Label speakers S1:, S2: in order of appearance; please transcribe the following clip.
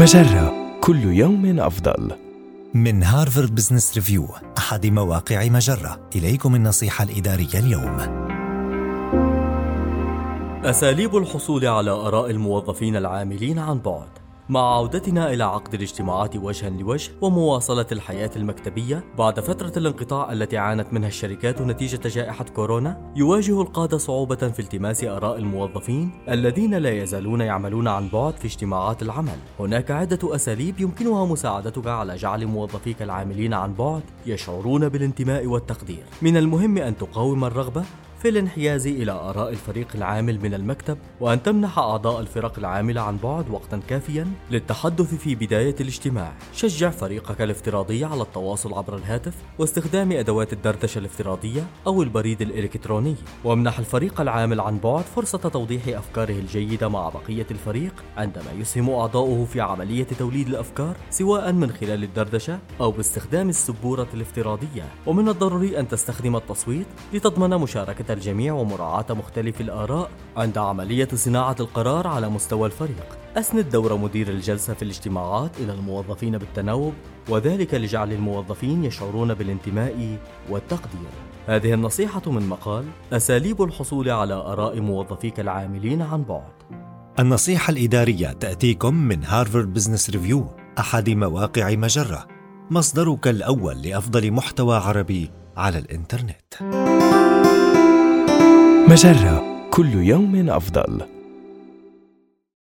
S1: مجرة. كل يوم أفضل.
S2: من هارفارد بزنس ريفيو أحد مواقع مجرة. إليكم النصيحة الإدارية اليوم.
S3: أساليب الحصول على آراء الموظفين العاملين عن بعد. مع عودتنا إلى عقد الاجتماعات وجها لوجه ومواصلة الحياة المكتبية بعد فترة الانقطاع التي عانت منها الشركات نتيجة جائحة كورونا يواجه القادة صعوبة في التماس آراء الموظفين الذين لا يزالون يعملون عن بعد في اجتماعات العمل. هناك عدة أساليب يمكنها مساعدتك على جعل موظفيك العاملين عن بعد يشعرون بالانتماء والتقدير. من المهم أن تقاوم الرغبة في الانحياز إلى آراء الفريق العامل من المكتب وأن تمنح أعضاء الفرق العاملة عن بعد وقتا كافيا للتحدث في بداية الاجتماع. شجع فريقك الافتراضي على التواصل عبر الهاتف واستخدام أدوات الدردشة الافتراضية أو البريد الإلكتروني. وامنح الفريق العامل عن بعد فرصة توضيح أفكاره الجيدة مع بقية الفريق عندما يسهم أعضاؤه في عملية توليد الأفكار سواء من خلال الدردشة أو باستخدام السبورة الافتراضية. ومن الضروري أن تستخدم التصويت لتضمن مشاركة الجميع ومراعاة مختلف الآراء عند عملية صناعة القرار على مستوى الفريق. أسند دور مدير الجلسة في الاجتماعات إلى الموظفين بالتناوب وذلك لجعل الموظفين يشعرون بالانتماء والتقدير. هذه النصيحة من مقال أساليب الحصول على آراء موظفيك العاملين عن بعد.
S2: النصيحة الإدارية تأتيكم من هارفارد بزنس ريفيو أحد مواقع مجرة مصدرك الأول لأفضل محتوى عربي على الإنترنت
S1: مجرة كل يوم أفضل.